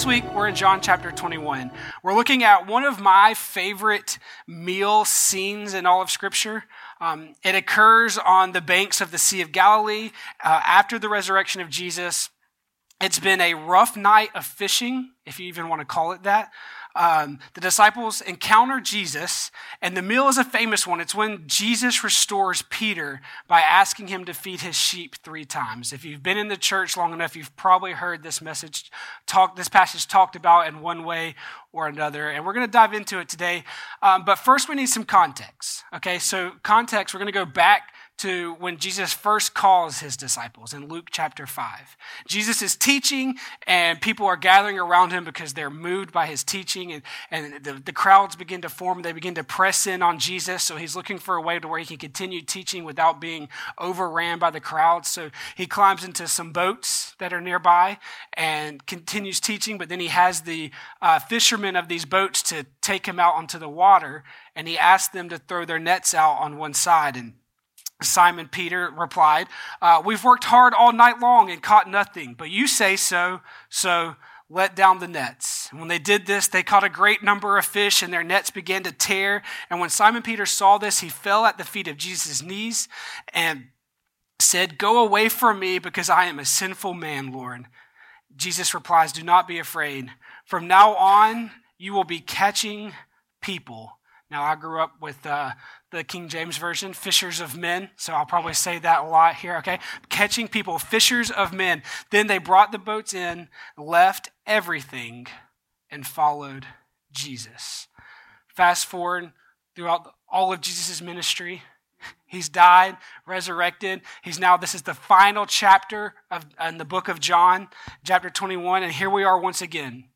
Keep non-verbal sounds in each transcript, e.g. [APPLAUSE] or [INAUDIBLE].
This week, we're in John chapter 21. We're looking at one of my favorite meal scenes in all of Scripture. Um, it occurs on the banks of the Sea of Galilee uh, after the resurrection of Jesus. It's been a rough night of fishing, if you even want to call it that um, the disciples encounter Jesus, and the meal is a famous one. It's when Jesus restores Peter by asking him to feed his sheep three times. If you've been in the church long enough, you've probably heard this message talk, this passage talked about in one way or another, and we're going to dive into it today. Um, but first, we need some context. Okay, so context. We're going to go back to when Jesus first calls his disciples in Luke chapter 5. Jesus is teaching, and people are gathering around him because they're moved by his teaching, and, and the, the crowds begin to form. They begin to press in on Jesus, so he's looking for a way to where he can continue teaching without being overran by the crowds. So he climbs into some boats that are nearby and continues teaching, but then he has the uh, fishermen of these boats to take him out onto the water, and he asks them to throw their nets out on one side. And Simon Peter replied, uh, We've worked hard all night long and caught nothing, but you say so, so let down the nets. And when they did this, they caught a great number of fish, and their nets began to tear. And when Simon Peter saw this, he fell at the feet of Jesus' knees and said, Go away from me, because I am a sinful man, Lord. Jesus replies, Do not be afraid. From now on, you will be catching people. Now, I grew up with uh, the King James Version, fishers of men. So I'll probably say that a lot here, okay? Catching people, fishers of men. Then they brought the boats in, left everything, and followed Jesus. Fast forward throughout all of Jesus' ministry. He's died, resurrected. He's now, this is the final chapter of in the book of John, chapter 21. And here we are once again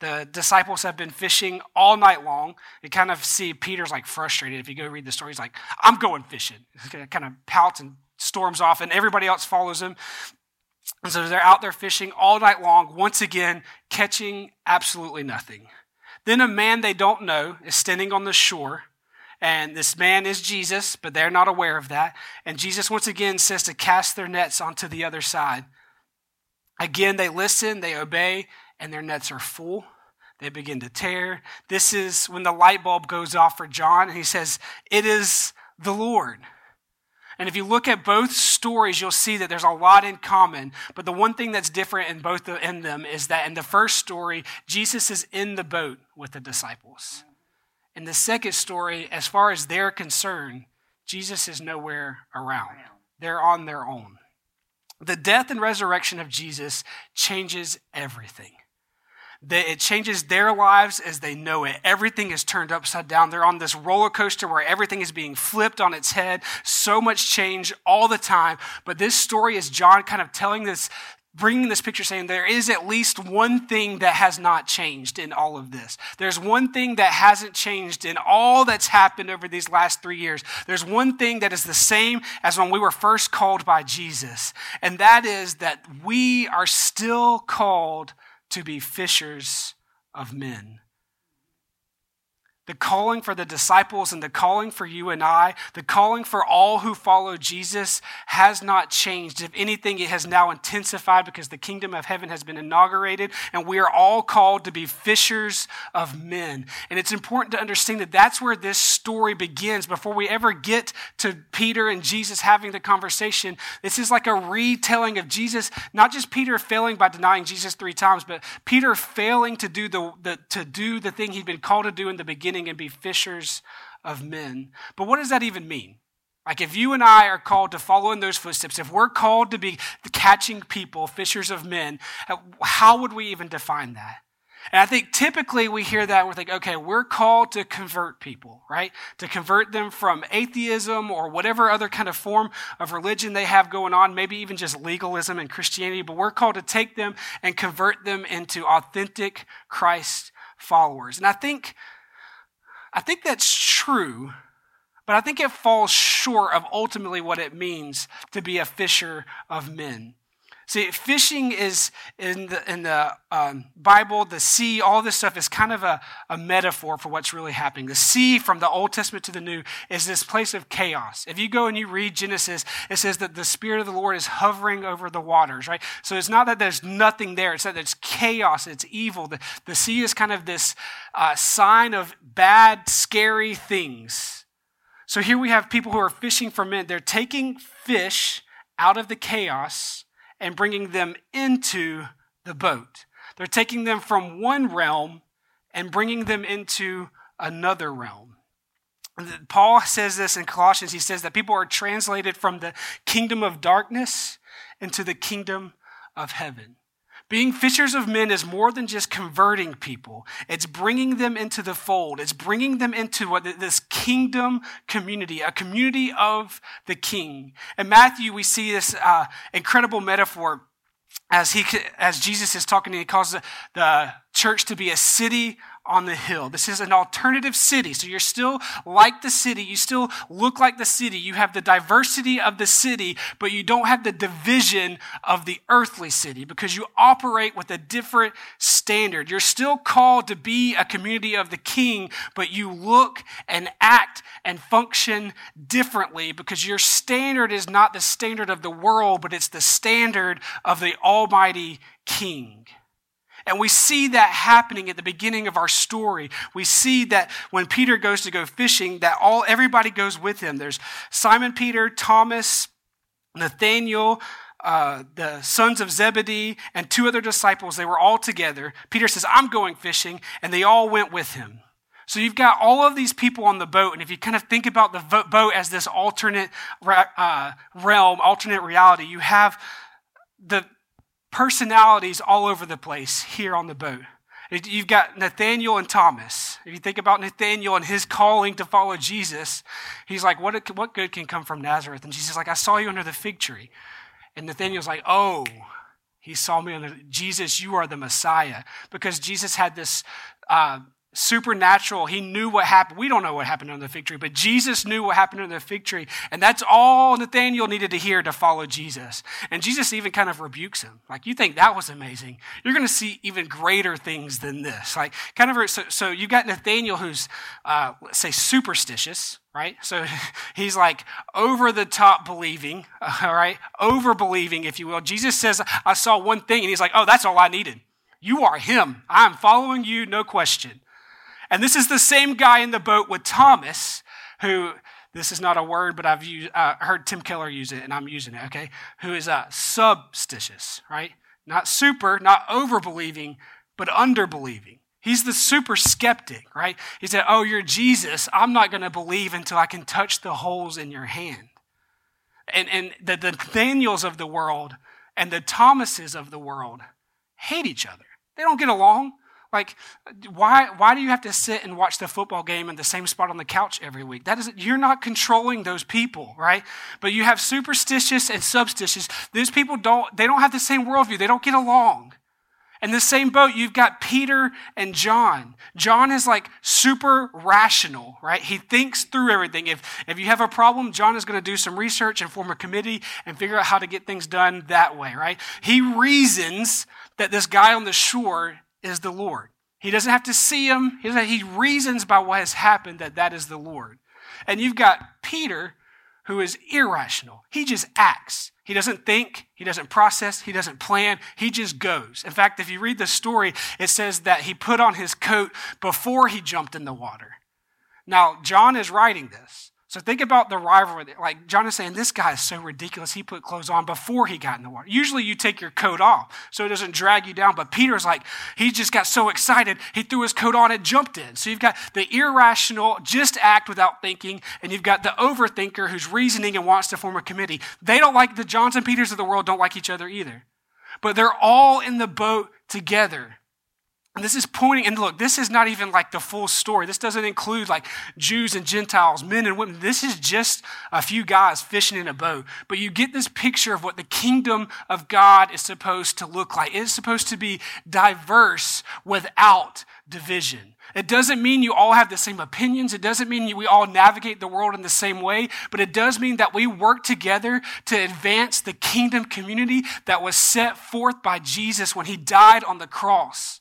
the disciples have been fishing all night long. You kind of see Peter's like frustrated. If you go read the story, he's like, I'm going fishing. He kind of pouts and storms off, and everybody else follows him. And so they're out there fishing all night long, once again, catching absolutely nothing. Then a man they don't know is standing on the shore, and this man is Jesus, but they're not aware of that. And Jesus once again says to cast their nets onto the other side. Again, they listen, they obey, and their nets are full. They begin to tear. This is when the light bulb goes off for John, and he says, It is the Lord. And if you look at both stories, you'll see that there's a lot in common. But the one thing that's different in both of, in them is that in the first story, Jesus is in the boat with the disciples. In the second story, as far as they're concerned, Jesus is nowhere around. They're on their own. The death and resurrection of Jesus changes everything. That it changes their lives as they know it. Everything is turned upside down. They're on this roller coaster where everything is being flipped on its head. So much change all the time. But this story is John kind of telling this, bringing this picture saying there is at least one thing that has not changed in all of this. There's one thing that hasn't changed in all that's happened over these last three years. There's one thing that is the same as when we were first called by Jesus. And that is that we are still called to be fishers of men. The calling for the disciples and the calling for you and I, the calling for all who follow Jesus has not changed. If anything, it has now intensified because the kingdom of heaven has been inaugurated and we are all called to be fishers of men. And it's important to understand that that's where this story begins before we ever get to Peter and Jesus having the conversation. This is like a retelling of Jesus, not just Peter failing by denying Jesus three times, but Peter failing to do the, the to do the thing he'd been called to do in the beginning and be fishers of men. But what does that even mean? Like, if you and I are called to follow in those footsteps, if we're called to be catching people, fishers of men, uh, how would we even define that? And I think typically we hear that and we think, okay, we're called to convert people, right? To convert them from atheism or whatever other kind of form of religion they have going on, maybe even just legalism and Christianity, but we're called to take them and convert them into authentic Christ followers. And I think I think that's true, but I think it falls short of ultimately what it means to be a fisher of men. See, fishing is in the, in the um, Bible, the sea, all this stuff is kind of a, a metaphor for what's really happening. The sea, from the Old Testament to the New, is this place of chaos. If you go and you read Genesis, it says that the Spirit of the Lord is hovering over the waters, right? So it's not that there's nothing there, it's that there's chaos, it's evil. The, the sea is kind of this uh, sign of bad, scary things. So here we have people who are fishing for men. They're taking fish out of the chaos and bringing them into the boat. They're taking them from one realm and bringing them into another realm. Paul says this in Colossians. He says that people are translated from the kingdom of darkness into the kingdom of heaven. Being fishers of men is more than just converting people. It's bringing them into the fold. It's bringing them into what this kingdom community, a community of the king. In Matthew, we see this uh, incredible metaphor as he, as Jesus is talking, he calls the, the church to be a city on the hill. This is an alternative city. So you're still like the city. You still look like the city. You have the diversity of the city, but you don't have the division of the earthly city because you operate with a different standard. You're still called to be a community of the king, but you look and act and function differently because your standard is not the standard of the world, but it's the standard of the Almighty King. And we see that happening at the beginning of our story. We see that when Peter goes to go fishing, that all everybody goes with him. There's Simon Peter, Thomas, Nathaniel, uh, the sons of Zebedee, and two other disciples. They were all together. Peter says, I'm going fishing, and they all went with him. So you've got all of these people on the boat, and if you kind of think about the boat as this alternate uh, realm, alternate reality, you have the personalities all over the place here on the boat. You've got Nathaniel and Thomas. If you think about Nathaniel and his calling to follow Jesus, he's like, what, what good can come from Nazareth? And Jesus is like, I saw you under the fig tree. And Nathaniel's like, oh, he saw me under Jesus, you are the Messiah. Because Jesus had this uh, supernatural. He knew what happened. We don't know what happened on the fig tree, but Jesus knew what happened on the fig tree. And that's all Nathaniel needed to hear to follow Jesus. And Jesus even kind of rebukes him. Like, you think that was amazing. You're going to see even greater things than this. Like, kind of, so, so you've got Nathaniel who's, uh, let's say, superstitious. Right? So [LAUGHS] he's like over the top believing, [LAUGHS] all right? Over believing, if you will. Jesus says, I saw one thing, and he's like, oh, that's all I needed. You are him. I'm following you, no question. And this is the same guy in the boat with Thomas, who, this is not a word, but I've used, uh, heard Tim Keller use it, and I'm using it, okay? Who is uh, substitious, right? Not super, not over believing, but under believing. He's the super skeptic, right? He said, Oh, you're Jesus. I'm not going to believe until I can touch the holes in your hand. And, and the, the Nathaniels of the world and the Thomases of the world hate each other. They don't get along. Like, why, why do you have to sit and watch the football game in the same spot on the couch every week? That is, you're not controlling those people, right? But you have superstitious and substitious. Those people don't, they don't have the same worldview. They don't get along. In the same boat, you've got Peter and John. John is like super rational, right? He thinks through everything. If, if you have a problem, John is going to do some research and form a committee and figure out how to get things done that way, right? He reasons that this guy on the shore is the Lord. He doesn't have to see him. He, he reasons by what has happened that that is the Lord. And you've got Peter, who is irrational. He just acts. He doesn't think, he doesn't process, he doesn't plan, he just goes. In fact, if you read the story, it says that he put on his coat before he jumped in the water. Now, John is writing this. So think about the rivalry. Like John is saying, this guy is so ridiculous. He put clothes on before he got in the water. Usually you take your coat off so it doesn't drag you down. But Peter's like, he just got so excited. He threw his coat on and jumped in. So you've got the irrational, just act without thinking. And you've got the overthinker who's reasoning and wants to form a committee. They don't like the Johns and Peters of the world don't like each other either. But they're all in the boat together. And this is pointing, and look, this is not even like the full story. This doesn't include like Jews and Gentiles, men and women. This is just a few guys fishing in a boat. But you get this picture of what the kingdom of God is supposed to look like. It is supposed to be diverse without division. It doesn't mean you all have the same opinions. It doesn't mean we all navigate the world in the same way, but it does mean that we work together to advance the kingdom community that was set forth by Jesus when he died on the cross.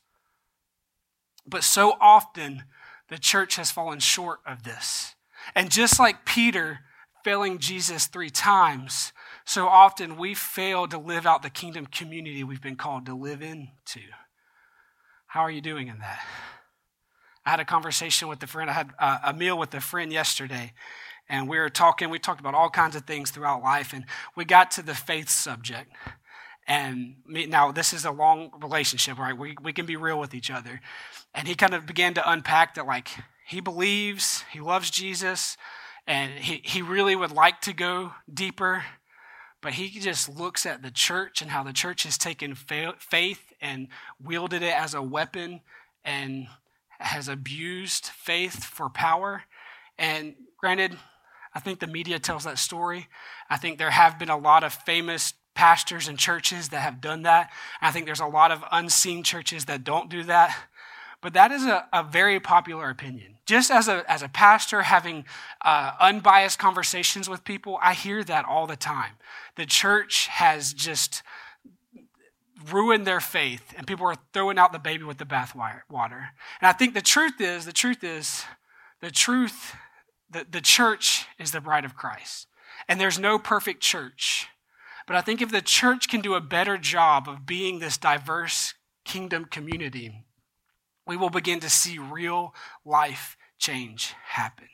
But so often, the church has fallen short of this. And just like Peter failing Jesus three times, so often we fail to live out the kingdom community we've been called to live into. How are you doing in that? I had a conversation with a friend. I had uh, a meal with a friend yesterday, and we were talking. We talked about all kinds of things throughout life, and we got to the faith subject. And me, now this is a long relationship, right? We, we can be real with each other. And he kind of began to unpack that, like, he believes, he loves Jesus, and he, he really would like to go deeper, but he just looks at the church and how the church has taken faith and wielded it as a weapon and has abused faith for power. And granted, I think the media tells that story. I think there have been a lot of famous pastors and churches that have done that. I think there's a lot of unseen churches that don't do that. But that is a, a very popular opinion. Just as a, as a pastor having uh, unbiased conversations with people, I hear that all the time. The church has just ruined their faith, and people are throwing out the baby with the bathwater. And I think the truth is, the truth is, the truth, the, the church is the bride of Christ. And there's no perfect church. But I think if the church can do a better job of being this diverse kingdom community, we will begin to see real life change happen.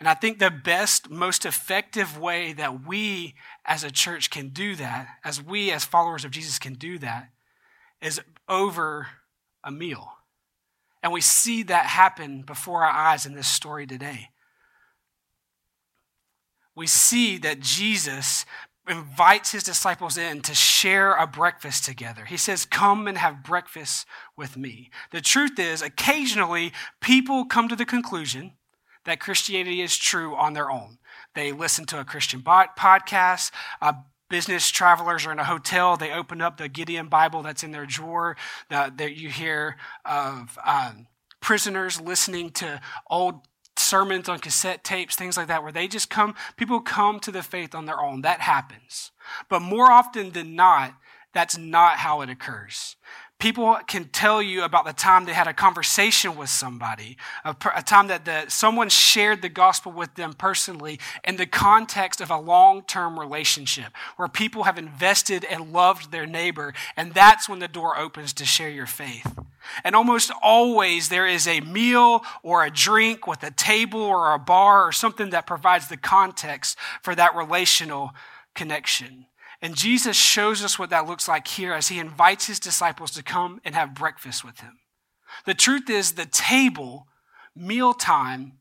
And I think the best, most effective way that we as a church can do that, as we as followers of Jesus can do that, is over a meal. And we see that happen before our eyes in this story today. We see that Jesus invites his disciples in to share a breakfast together. He says, Come and have breakfast with me. The truth is, occasionally people come to the conclusion that Christianity is true on their own. They listen to a Christian podcast. Uh, business travelers are in a hotel. They open up the Gideon Bible that's in their drawer. That you hear of um, prisoners listening to old sermons on cassette tapes, things like that, where they just come, people come to the faith on their own. That happens. But more often than not, that's not how it occurs. People can tell you about the time they had a conversation with somebody, a, a time that the, someone shared the gospel with them personally in the context of a long term relationship where people have invested and loved their neighbor, and that's when the door opens to share your faith. And almost always there is a meal or a drink with a table or a bar or something that provides the context for that relational connection. And Jesus shows us what that looks like here as he invites his disciples to come and have breakfast with him. The truth is, the table, mealtime,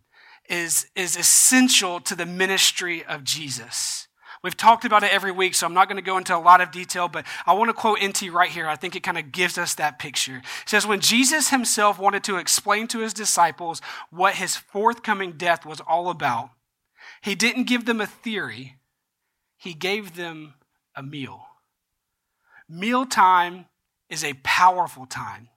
is, is essential to the ministry of Jesus. We've talked about it every week, so I'm not going to go into a lot of detail, but I want to quote NT Wright here. I think it kind of gives us that picture. It says, When Jesus himself wanted to explain to his disciples what his forthcoming death was all about, he didn't give them a theory, he gave them a meal. Mealtime is a powerful time.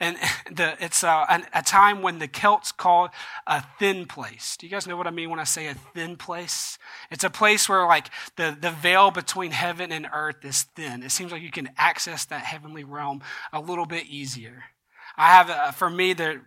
And [LAUGHS] the, it's uh, a, a, time when the Celts call a thin place. Do you guys know what I mean when I say a thin place? It's a place where like the, the veil between heaven and earth is thin. It seems like you can access that heavenly realm a little bit easier. I have, a, for me, the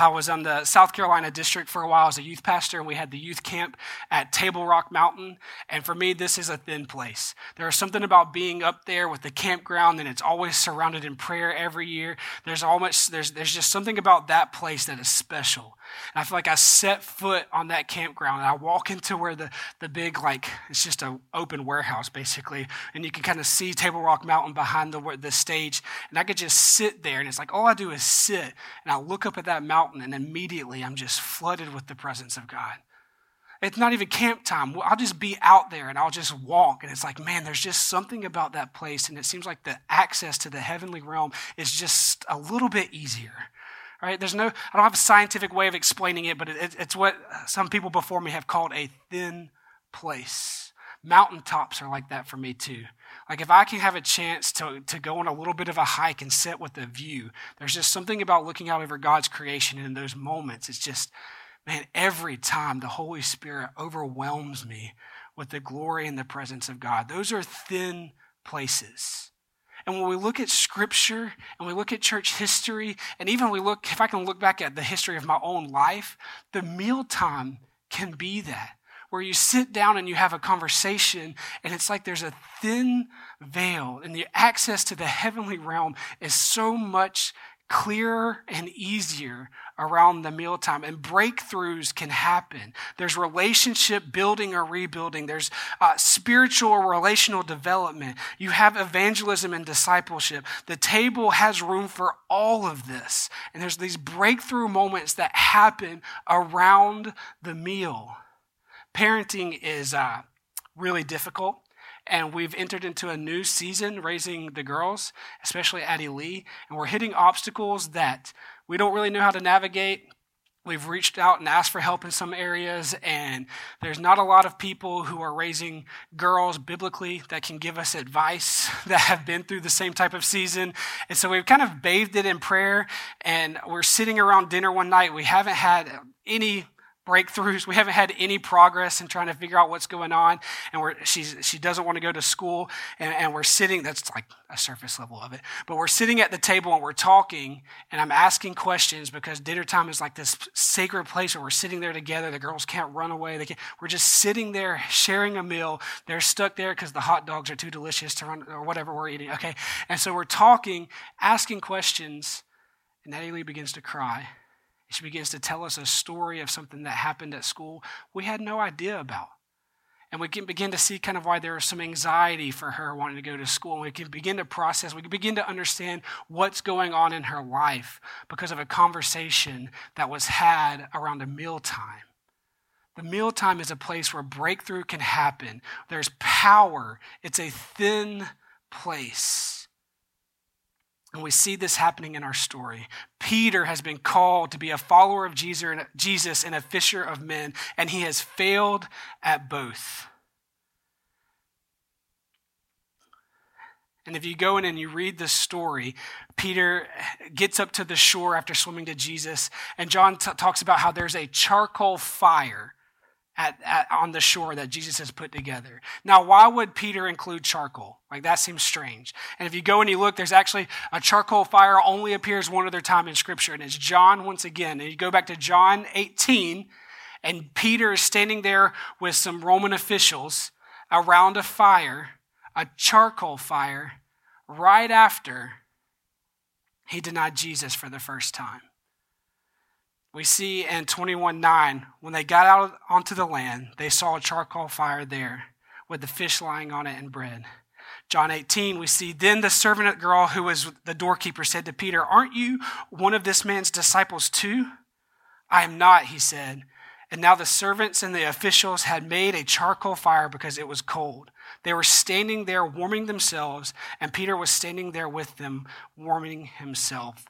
I was on the South Carolina district for a while as a youth pastor, and we had the youth camp at Table Rock Mountain. And for me, this is a thin place. There is something about being up there with the campground, and it's always surrounded in prayer every year. There's almost there's there's just something about that place that is special. And I feel like I set foot on that campground and I walk into where the, the big, like, it's just an open warehouse basically. And you can kind of see Table Rock Mountain behind the, the stage. And I could just sit there and it's like all I do is sit. And I look up at that mountain and immediately I'm just flooded with the presence of God. It's not even camp time. I'll just be out there and I'll just walk. And it's like, man, there's just something about that place. And it seems like the access to the heavenly realm is just a little bit easier. Right? There's no, I don't have a scientific way of explaining it, but it, it's what some people before me have called a thin place. Mountaintops are like that for me too. Like if I can have a chance to, to go on a little bit of a hike and sit with a view, there's just something about looking out over God's creation in those moments. It's just, man, every time the Holy Spirit overwhelms me with the glory and the presence of God. Those are thin places. And when we look at scripture and we look at church history, and even we look, if I can look back at the history of my own life, the mealtime can be that. Where you sit down and you have a conversation, and it's like there's a thin veil, and the access to the heavenly realm is so much clearer and easier around the mealtime and breakthroughs can happen. There's relationship building or rebuilding. There's uh, spiritual or relational development. You have evangelism and discipleship. The table has room for all of this. And there's these breakthrough moments that happen around the meal. Parenting is uh, really difficult and we've entered into a new season raising the girls, especially Addie Lee, and we're hitting obstacles that we don't really know how to navigate. We've reached out and asked for help in some areas, and there's not a lot of people who are raising girls biblically that can give us advice [LAUGHS] that have been through the same type of season. And so we've kind of bathed it in prayer, and we're sitting around dinner one night. We haven't had any breakthroughs. We haven't had any progress in trying to figure out what's going on. And we're, she's, she doesn't want to go to school. And, and we're sitting, that's like a surface level of it. But we're sitting at the table and we're talking. And I'm asking questions because dinner time is like this sacred place where we're sitting there together. The girls can't run away. They can't, we're just sitting there sharing a meal. They're stuck there because the hot dogs are too delicious to run or whatever we're eating. Okay. And so we're talking, asking questions. And Lee begins to cry. She begins to tell us a story of something that happened at school we had no idea about. And we can begin to see kind of why there was some anxiety for her wanting to go to school. And we can begin to process, we can begin to understand what's going on in her life because of a conversation that was had around a mealtime. The mealtime is a place where breakthrough can happen. There's power. It's a thin place. And we see this happening in our story. Peter has been called to be a follower of Jesus and a fisher of men, and he has failed at both. And if you go in and you read this story, Peter gets up to the shore after swimming to Jesus, and John t- talks about how there's a charcoal fire at, at, on the shore that Jesus has put together. Now, why would Peter include charcoal? Like, that seems strange. And if you go and you look, there's actually a charcoal fire only appears one other time in Scripture, and it's John once again. And you go back to John 18, and Peter is standing there with some Roman officials around a fire, a charcoal fire, right after he denied Jesus for the first time. We see in 21 9, when they got out onto the land, they saw a charcoal fire there with the fish lying on it and bread. John 18, we see, then the servant girl who was the doorkeeper said to Peter, Aren't you one of this man's disciples too? I am not, he said. And now the servants and the officials had made a charcoal fire because it was cold. They were standing there warming themselves, and Peter was standing there with them, warming himself.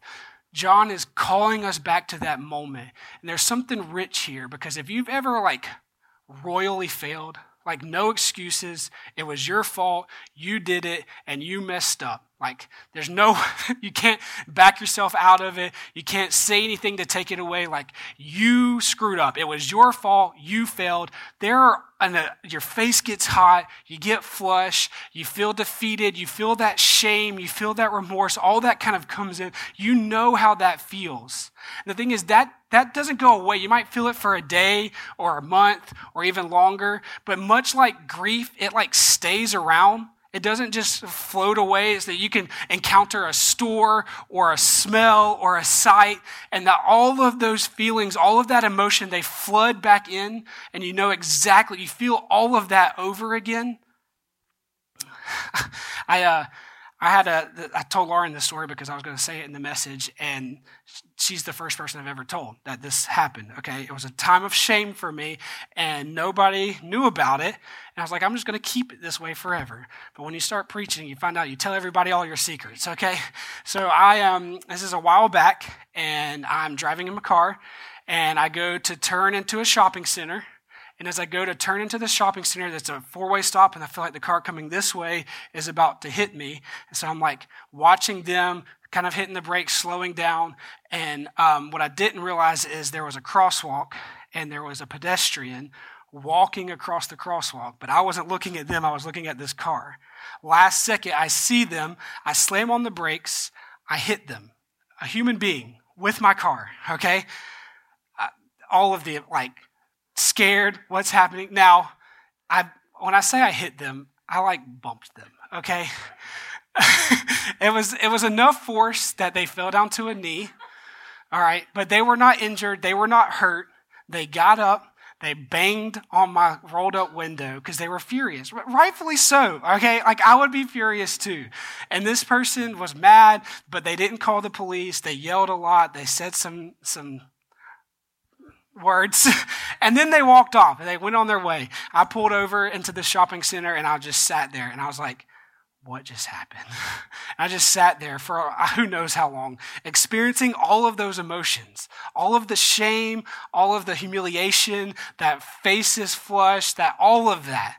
John is calling us back to that moment. And there's something rich here because if you've ever like royally failed, like no excuses, it was your fault, you did it, and you messed up. Like, there's no, [LAUGHS] you can't back yourself out of it. You can't say anything to take it away. Like, you screwed up. It was your fault. You failed. There are, and the, your face gets hot. You get flush. You feel defeated. You feel that shame. You feel that remorse. All that kind of comes in. You know how that feels. And the thing is, that, that doesn't go away. You might feel it for a day or a month or even longer. But much like grief, it like stays around it doesn't just float away. It's that you can encounter a store or a smell or a sight, and that all of those feelings, all of that emotion, they flood back in, and you know exactly, you feel all of that over again. [LAUGHS] I, uh, I had a, I told Lauren this story because I was going to say it in the message, and she's the first person I've ever told that this happened. Okay. It was a time of shame for me, and nobody knew about it. And I was like, I'm just going to keep it this way forever. But when you start preaching, you find out you tell everybody all your secrets. Okay. [LAUGHS] So I, um, this is a while back, and I'm driving in my car, and I go to turn into a shopping center and as I go to turn into the shopping center, there's a four way stop, and I feel like the car coming this way is about to hit me. And so I'm like watching them, kind of hitting the brakes, slowing down. And um, what I didn't realize is there was a crosswalk and there was a pedestrian walking across the crosswalk, but I wasn't looking at them, I was looking at this car. Last second, I see them, I slam on the brakes, I hit them. A human being with my car, okay? Uh, all of the, like, scared, what's happening. Now, I when I say I hit them, I like bumped them, okay? [LAUGHS] it was it was enough force that they fell down to a knee. All right, but they were not injured, they were not hurt. They got up, they banged on my rolled up window because they were furious. Rightfully so, okay? Like I would be furious too. And this person was mad, but they didn't call the police. They yelled a lot. They said some some words. [LAUGHS] and then they walked off and they went on their way. I pulled over into the shopping center and I just sat there and I was like, what just happened? [LAUGHS] I just sat there for [LAUGHS] who knows how long, experiencing all of those emotions, all of the shame, all of the humiliation, that face is flushed, that all of that.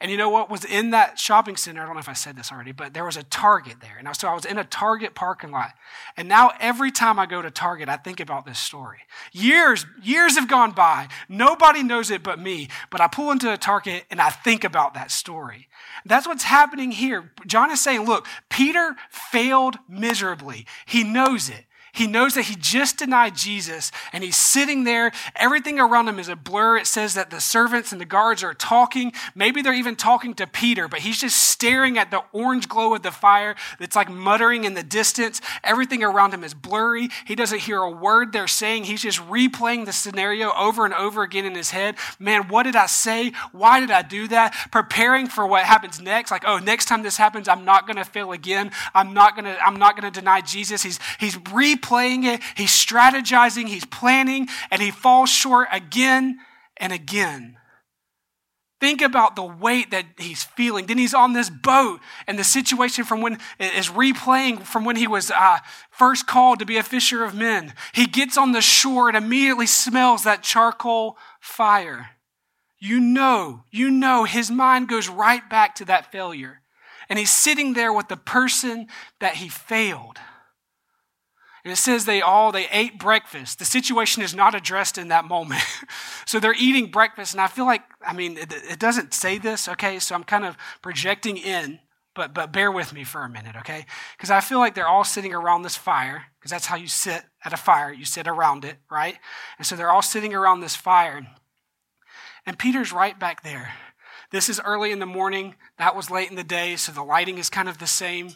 And you know what was in that shopping center? I don't know if I said this already, but there was a Target there. And so I was in a Target parking lot. And now every time I go to Target, I think about this story. Years, years have gone by. Nobody knows it but me. But I pull into a Target and I think about that story. That's what's happening here. John is saying, look, Peter failed miserably. He knows it. He knows that he just denied Jesus and he's sitting there. Everything around him is a blur. It says that the servants and the guards are talking. Maybe they're even talking to Peter, but he's just staring at the orange glow of the fire that's like muttering in the distance. Everything around him is blurry. He doesn't hear a word they're saying. He's just replaying the scenario over and over again in his head. Man, what did I say? Why did I do that? Preparing for what happens next. Like, oh, next time this happens, I'm not going to fail again. I'm not going to, I'm not going to deny Jesus. He's, he's replaying playing it, he's strategizing, he's planning, and he falls short again and again. Think about the weight that he's feeling. Then he's on this boat, and the situation from when is replaying from when he was uh, first called to be a fisher of men. He gets on the shore and immediately smells that charcoal fire. You know, you know, his mind goes right back to that failure. And he's sitting there with the person that he failed. And it says they all they ate breakfast. The situation is not addressed in that moment. [LAUGHS] so they're eating breakfast and I feel like I mean it, it doesn't say this, okay? So I'm kind of projecting in, but but bear with me for a minute, okay? Cuz I feel like they're all sitting around this fire because that's how you sit at a fire. You sit around it, right? And so they're all sitting around this fire. And Peter's right back there. This is early in the morning. That was late in the day, so the lighting is kind of the same.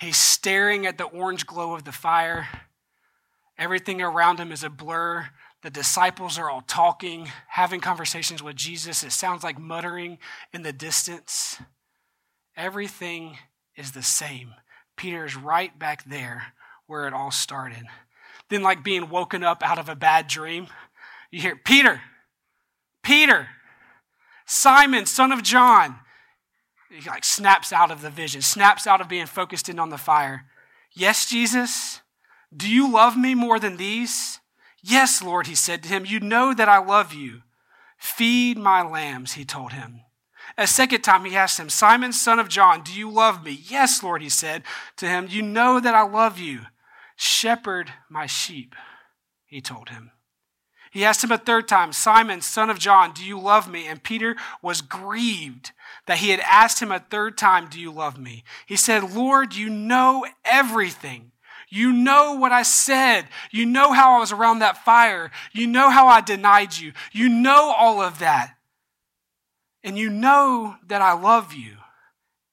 He's staring at the orange glow of the fire. Everything around him is a blur. The disciples are all talking, having conversations with Jesus. It sounds like muttering in the distance. Everything is the same. Peter is right back there where it all started. Then, like being woken up out of a bad dream, you hear, Peter, Peter, Simon, son of John. He like snaps out of the vision, snaps out of being focused in on the fire. Yes, Jesus. Do you love me more than these? Yes, Lord, he said to him. You know that I love you. Feed my lambs, he told him. A second time he asked him, Simon, son of John, do you love me? Yes, Lord, he said to him. You know that I love you. Shepherd my sheep, he told him. He asked him a third time, Simon, son of John, do you love me? And Peter was grieved that he had asked him a third time, Do you love me? He said, Lord, you know everything. You know what I said. You know how I was around that fire. You know how I denied you. You know all of that. And you know that I love you.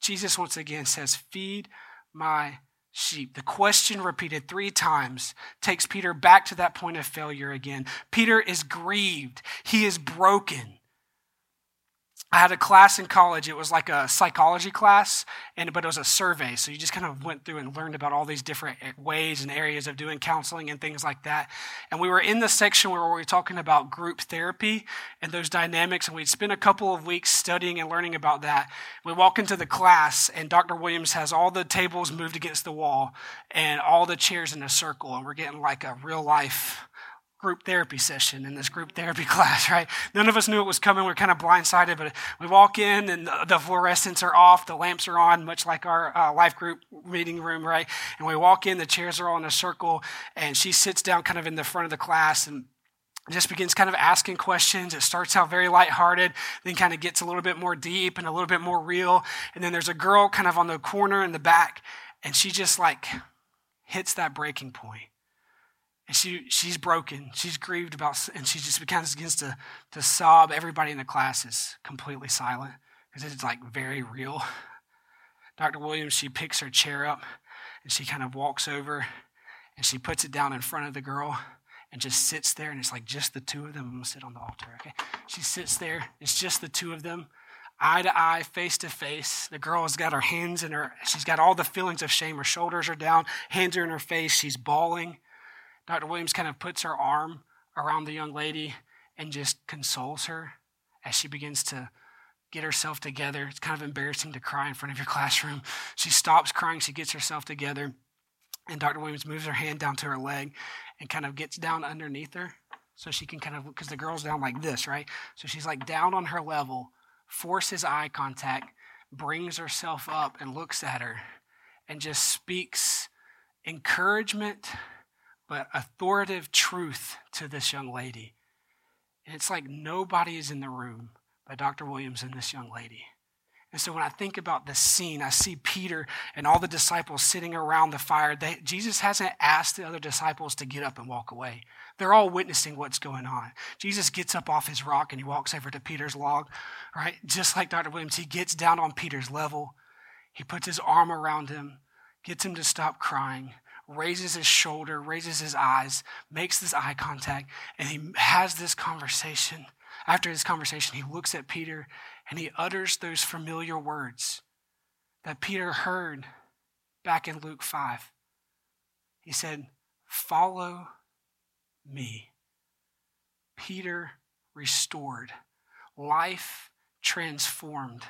Jesus once again says, Feed my sheep. The question repeated three times takes Peter back to that point of failure again. Peter is grieved, he is broken. I had a class in college. It was like a psychology class, and but it was a survey. So you just kind of went through and learned about all these different eh, ways and areas of doing counseling and things like that. And we were in the section where we were talking about group therapy and those dynamics, and we'd spent a couple of weeks studying and learning about that. We walk into the class, and Dr. Williams has all the tables moved against the wall and all the chairs in a circle, and we're getting like a real life group therapy session in this group therapy [LAUGHS] class, right? None of us knew it was coming. We are kind of blindsided, but we walk in and the, the fluorescents are off, the lamps are on, much like our uh, life group meeting room, right? And we walk in, the chairs are all in a circle, and she sits down kind of in the front of the class and just begins kind of asking questions. It starts out very lighthearted, then kind of gets a little bit more deep and a little bit more real. And then there's a girl kind of on the corner in the back, and she just like hits that breaking point and she, she's broken. She's grieved about, and she just begins, begins to, to sob. Everybody in the class is completely silent because it's like very real. Dr. Williams, she picks her chair up and she kind of walks over and she puts it down in front of the girl and just sits there. And it's like just the two of them. Sit on the altar, okay? She sits there. It's just the two of them, eye to eye, face to face. The girl has got her hands in her, she's got all the feelings of shame. Her shoulders are down, hands are in her face. She's bawling. Dr. Williams kind of puts her arm around the young lady and just consoles her as she begins to get herself together. It's kind of embarrassing to cry in front of your [LAUGHS] classroom. She stops crying, she gets herself together, and Dr. Williams moves her hand down to her leg and kind of gets down underneath her so she can kind of, because the girl's down like this, right? So she's like down on her level, forces eye contact, brings herself up and looks at her and just speaks encouragement but authoritative truth to this young lady. And it's like nobody is in the room but Dr. Williams and this young lady. And so when I think about this scene, I see Peter and all the disciples sitting around the fire. They, Jesus hasn't asked the other disciples to get up and walk away. They're all witnessing what's going on. Jesus gets up off his rock and he walks over to Peter's log, right? Just like Dr. Williams, he gets down on Peter's level. He puts his arm around him, gets him to stop crying, raises his shoulder, raises his eyes, makes this eye contact, and he has this conversation. After this conversation, he looks at Peter and he utters those familiar words that Peter heard back in Luke 5. He said, Follow me. Peter restored, life transformed.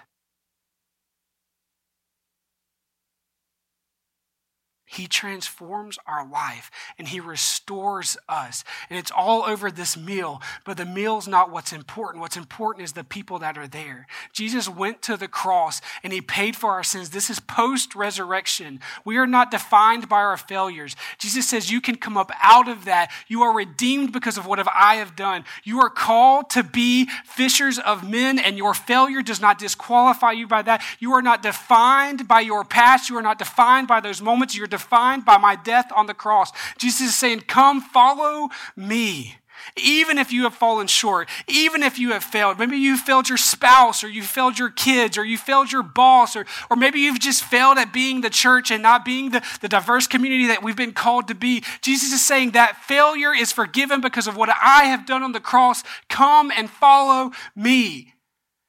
He transforms our life and He restores us. And it's all over this meal, but the meal's not what's important. What's important is the people that are there. Jesus went to the cross and He paid for our sins. This is post resurrection. We are not defined by our failures. Jesus says, You can come up out of that. You are redeemed because of what I have done. You are called to be fishers of men, and your failure does not disqualify you by that. You are not defined by your past. You are not defined by those moments. You're defined by my death on the cross. Jesus is saying, Come, follow me. Even if you have fallen short, even if you have failed, maybe you failed your spouse or you failed your kids or you failed your boss or, or maybe you've just failed at being the church and not being the, the diverse community that we've been called to be. Jesus is saying that failure is forgiven because of what I have done on the cross. Come and follow me.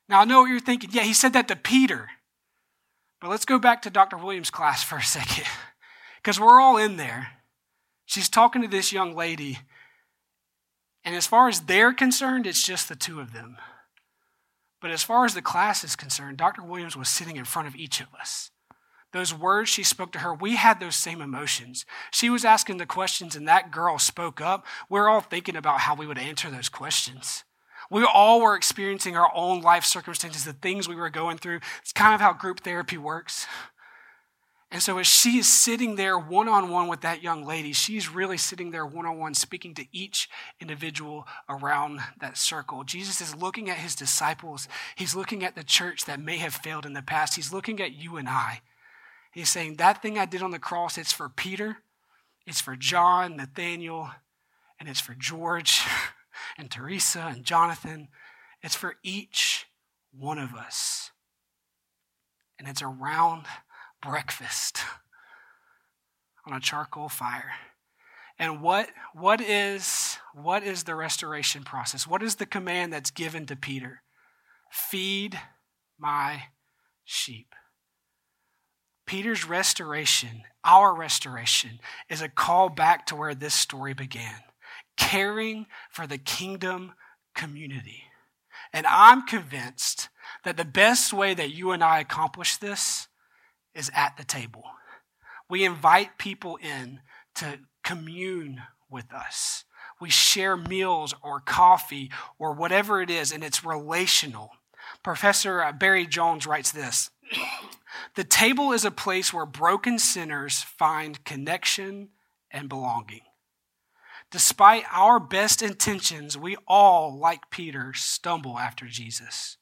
Now I know what you're thinking. Yeah, he said that to Peter. But let's go back to Dr. Williams' class for a second. [LAUGHS] Because we're all in there. She's talking to this young lady. And as far as they're concerned, it's just the two of them. But as far as the class is concerned, Dr. Williams was sitting in front of each of us. Those words she spoke to her, we had those same emotions. She was asking the questions, and that girl spoke up. We're all thinking about how we would answer those questions. We all were experiencing our own life circumstances, the things we were going through. It's kind of how group therapy works. And so, as she is sitting there one on one with that young lady, she's really sitting there one on one, speaking to each individual around that circle. Jesus is looking at his disciples. He's looking at the church that may have failed in the past. He's looking at you and I. He's saying, That thing I did on the cross, it's for Peter, it's for John, Nathaniel, and it's for George, [LAUGHS] and Teresa, and Jonathan. It's for each one of us. And it's around breakfast on a charcoal fire. And what, what, is, what is the restoration process? What is the command that's given to Peter? Feed my sheep. Peter's restoration, our restoration, is a call back to where this story began caring for the kingdom community. And I'm convinced that the best way that you and I accomplish this is at the table. We invite people in to commune with us. We share meals or coffee or whatever it is, and it's relational. Professor uh, Barry Jones writes this [COUGHS] The table is a place where broken sinners find connection and belonging. Despite our best intentions, we all, like Peter, stumble after Jesus.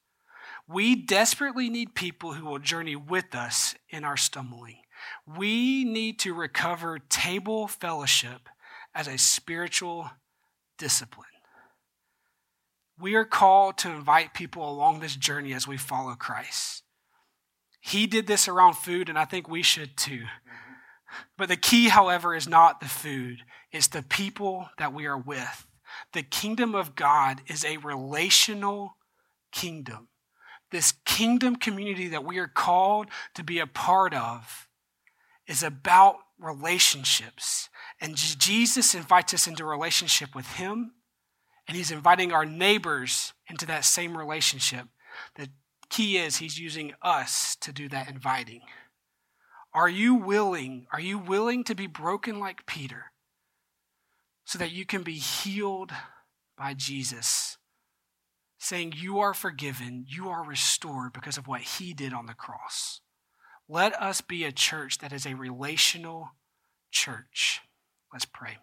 We desperately need people who will journey with us in our stumbling. We need to recover table fellowship as a spiritual discipline. We are called to invite people along this journey as we follow Christ. He did this around food, and I think we should too. But the key, however, is not the food, it's the people that we are with. The kingdom of God is a relational kingdom this kingdom community that we are called to be a part of is about relationships. And Jesus invites us into relationship with Him, and He's inviting our neighbors into that same relationship. The key is He's using us to do that inviting. Are you willing? Are you willing to be broken like Peter so that you can be healed by Jesus? Saying, You are forgiven, you are restored because of what he did on the cross. Let us be a church that is a relational church. Let's pray.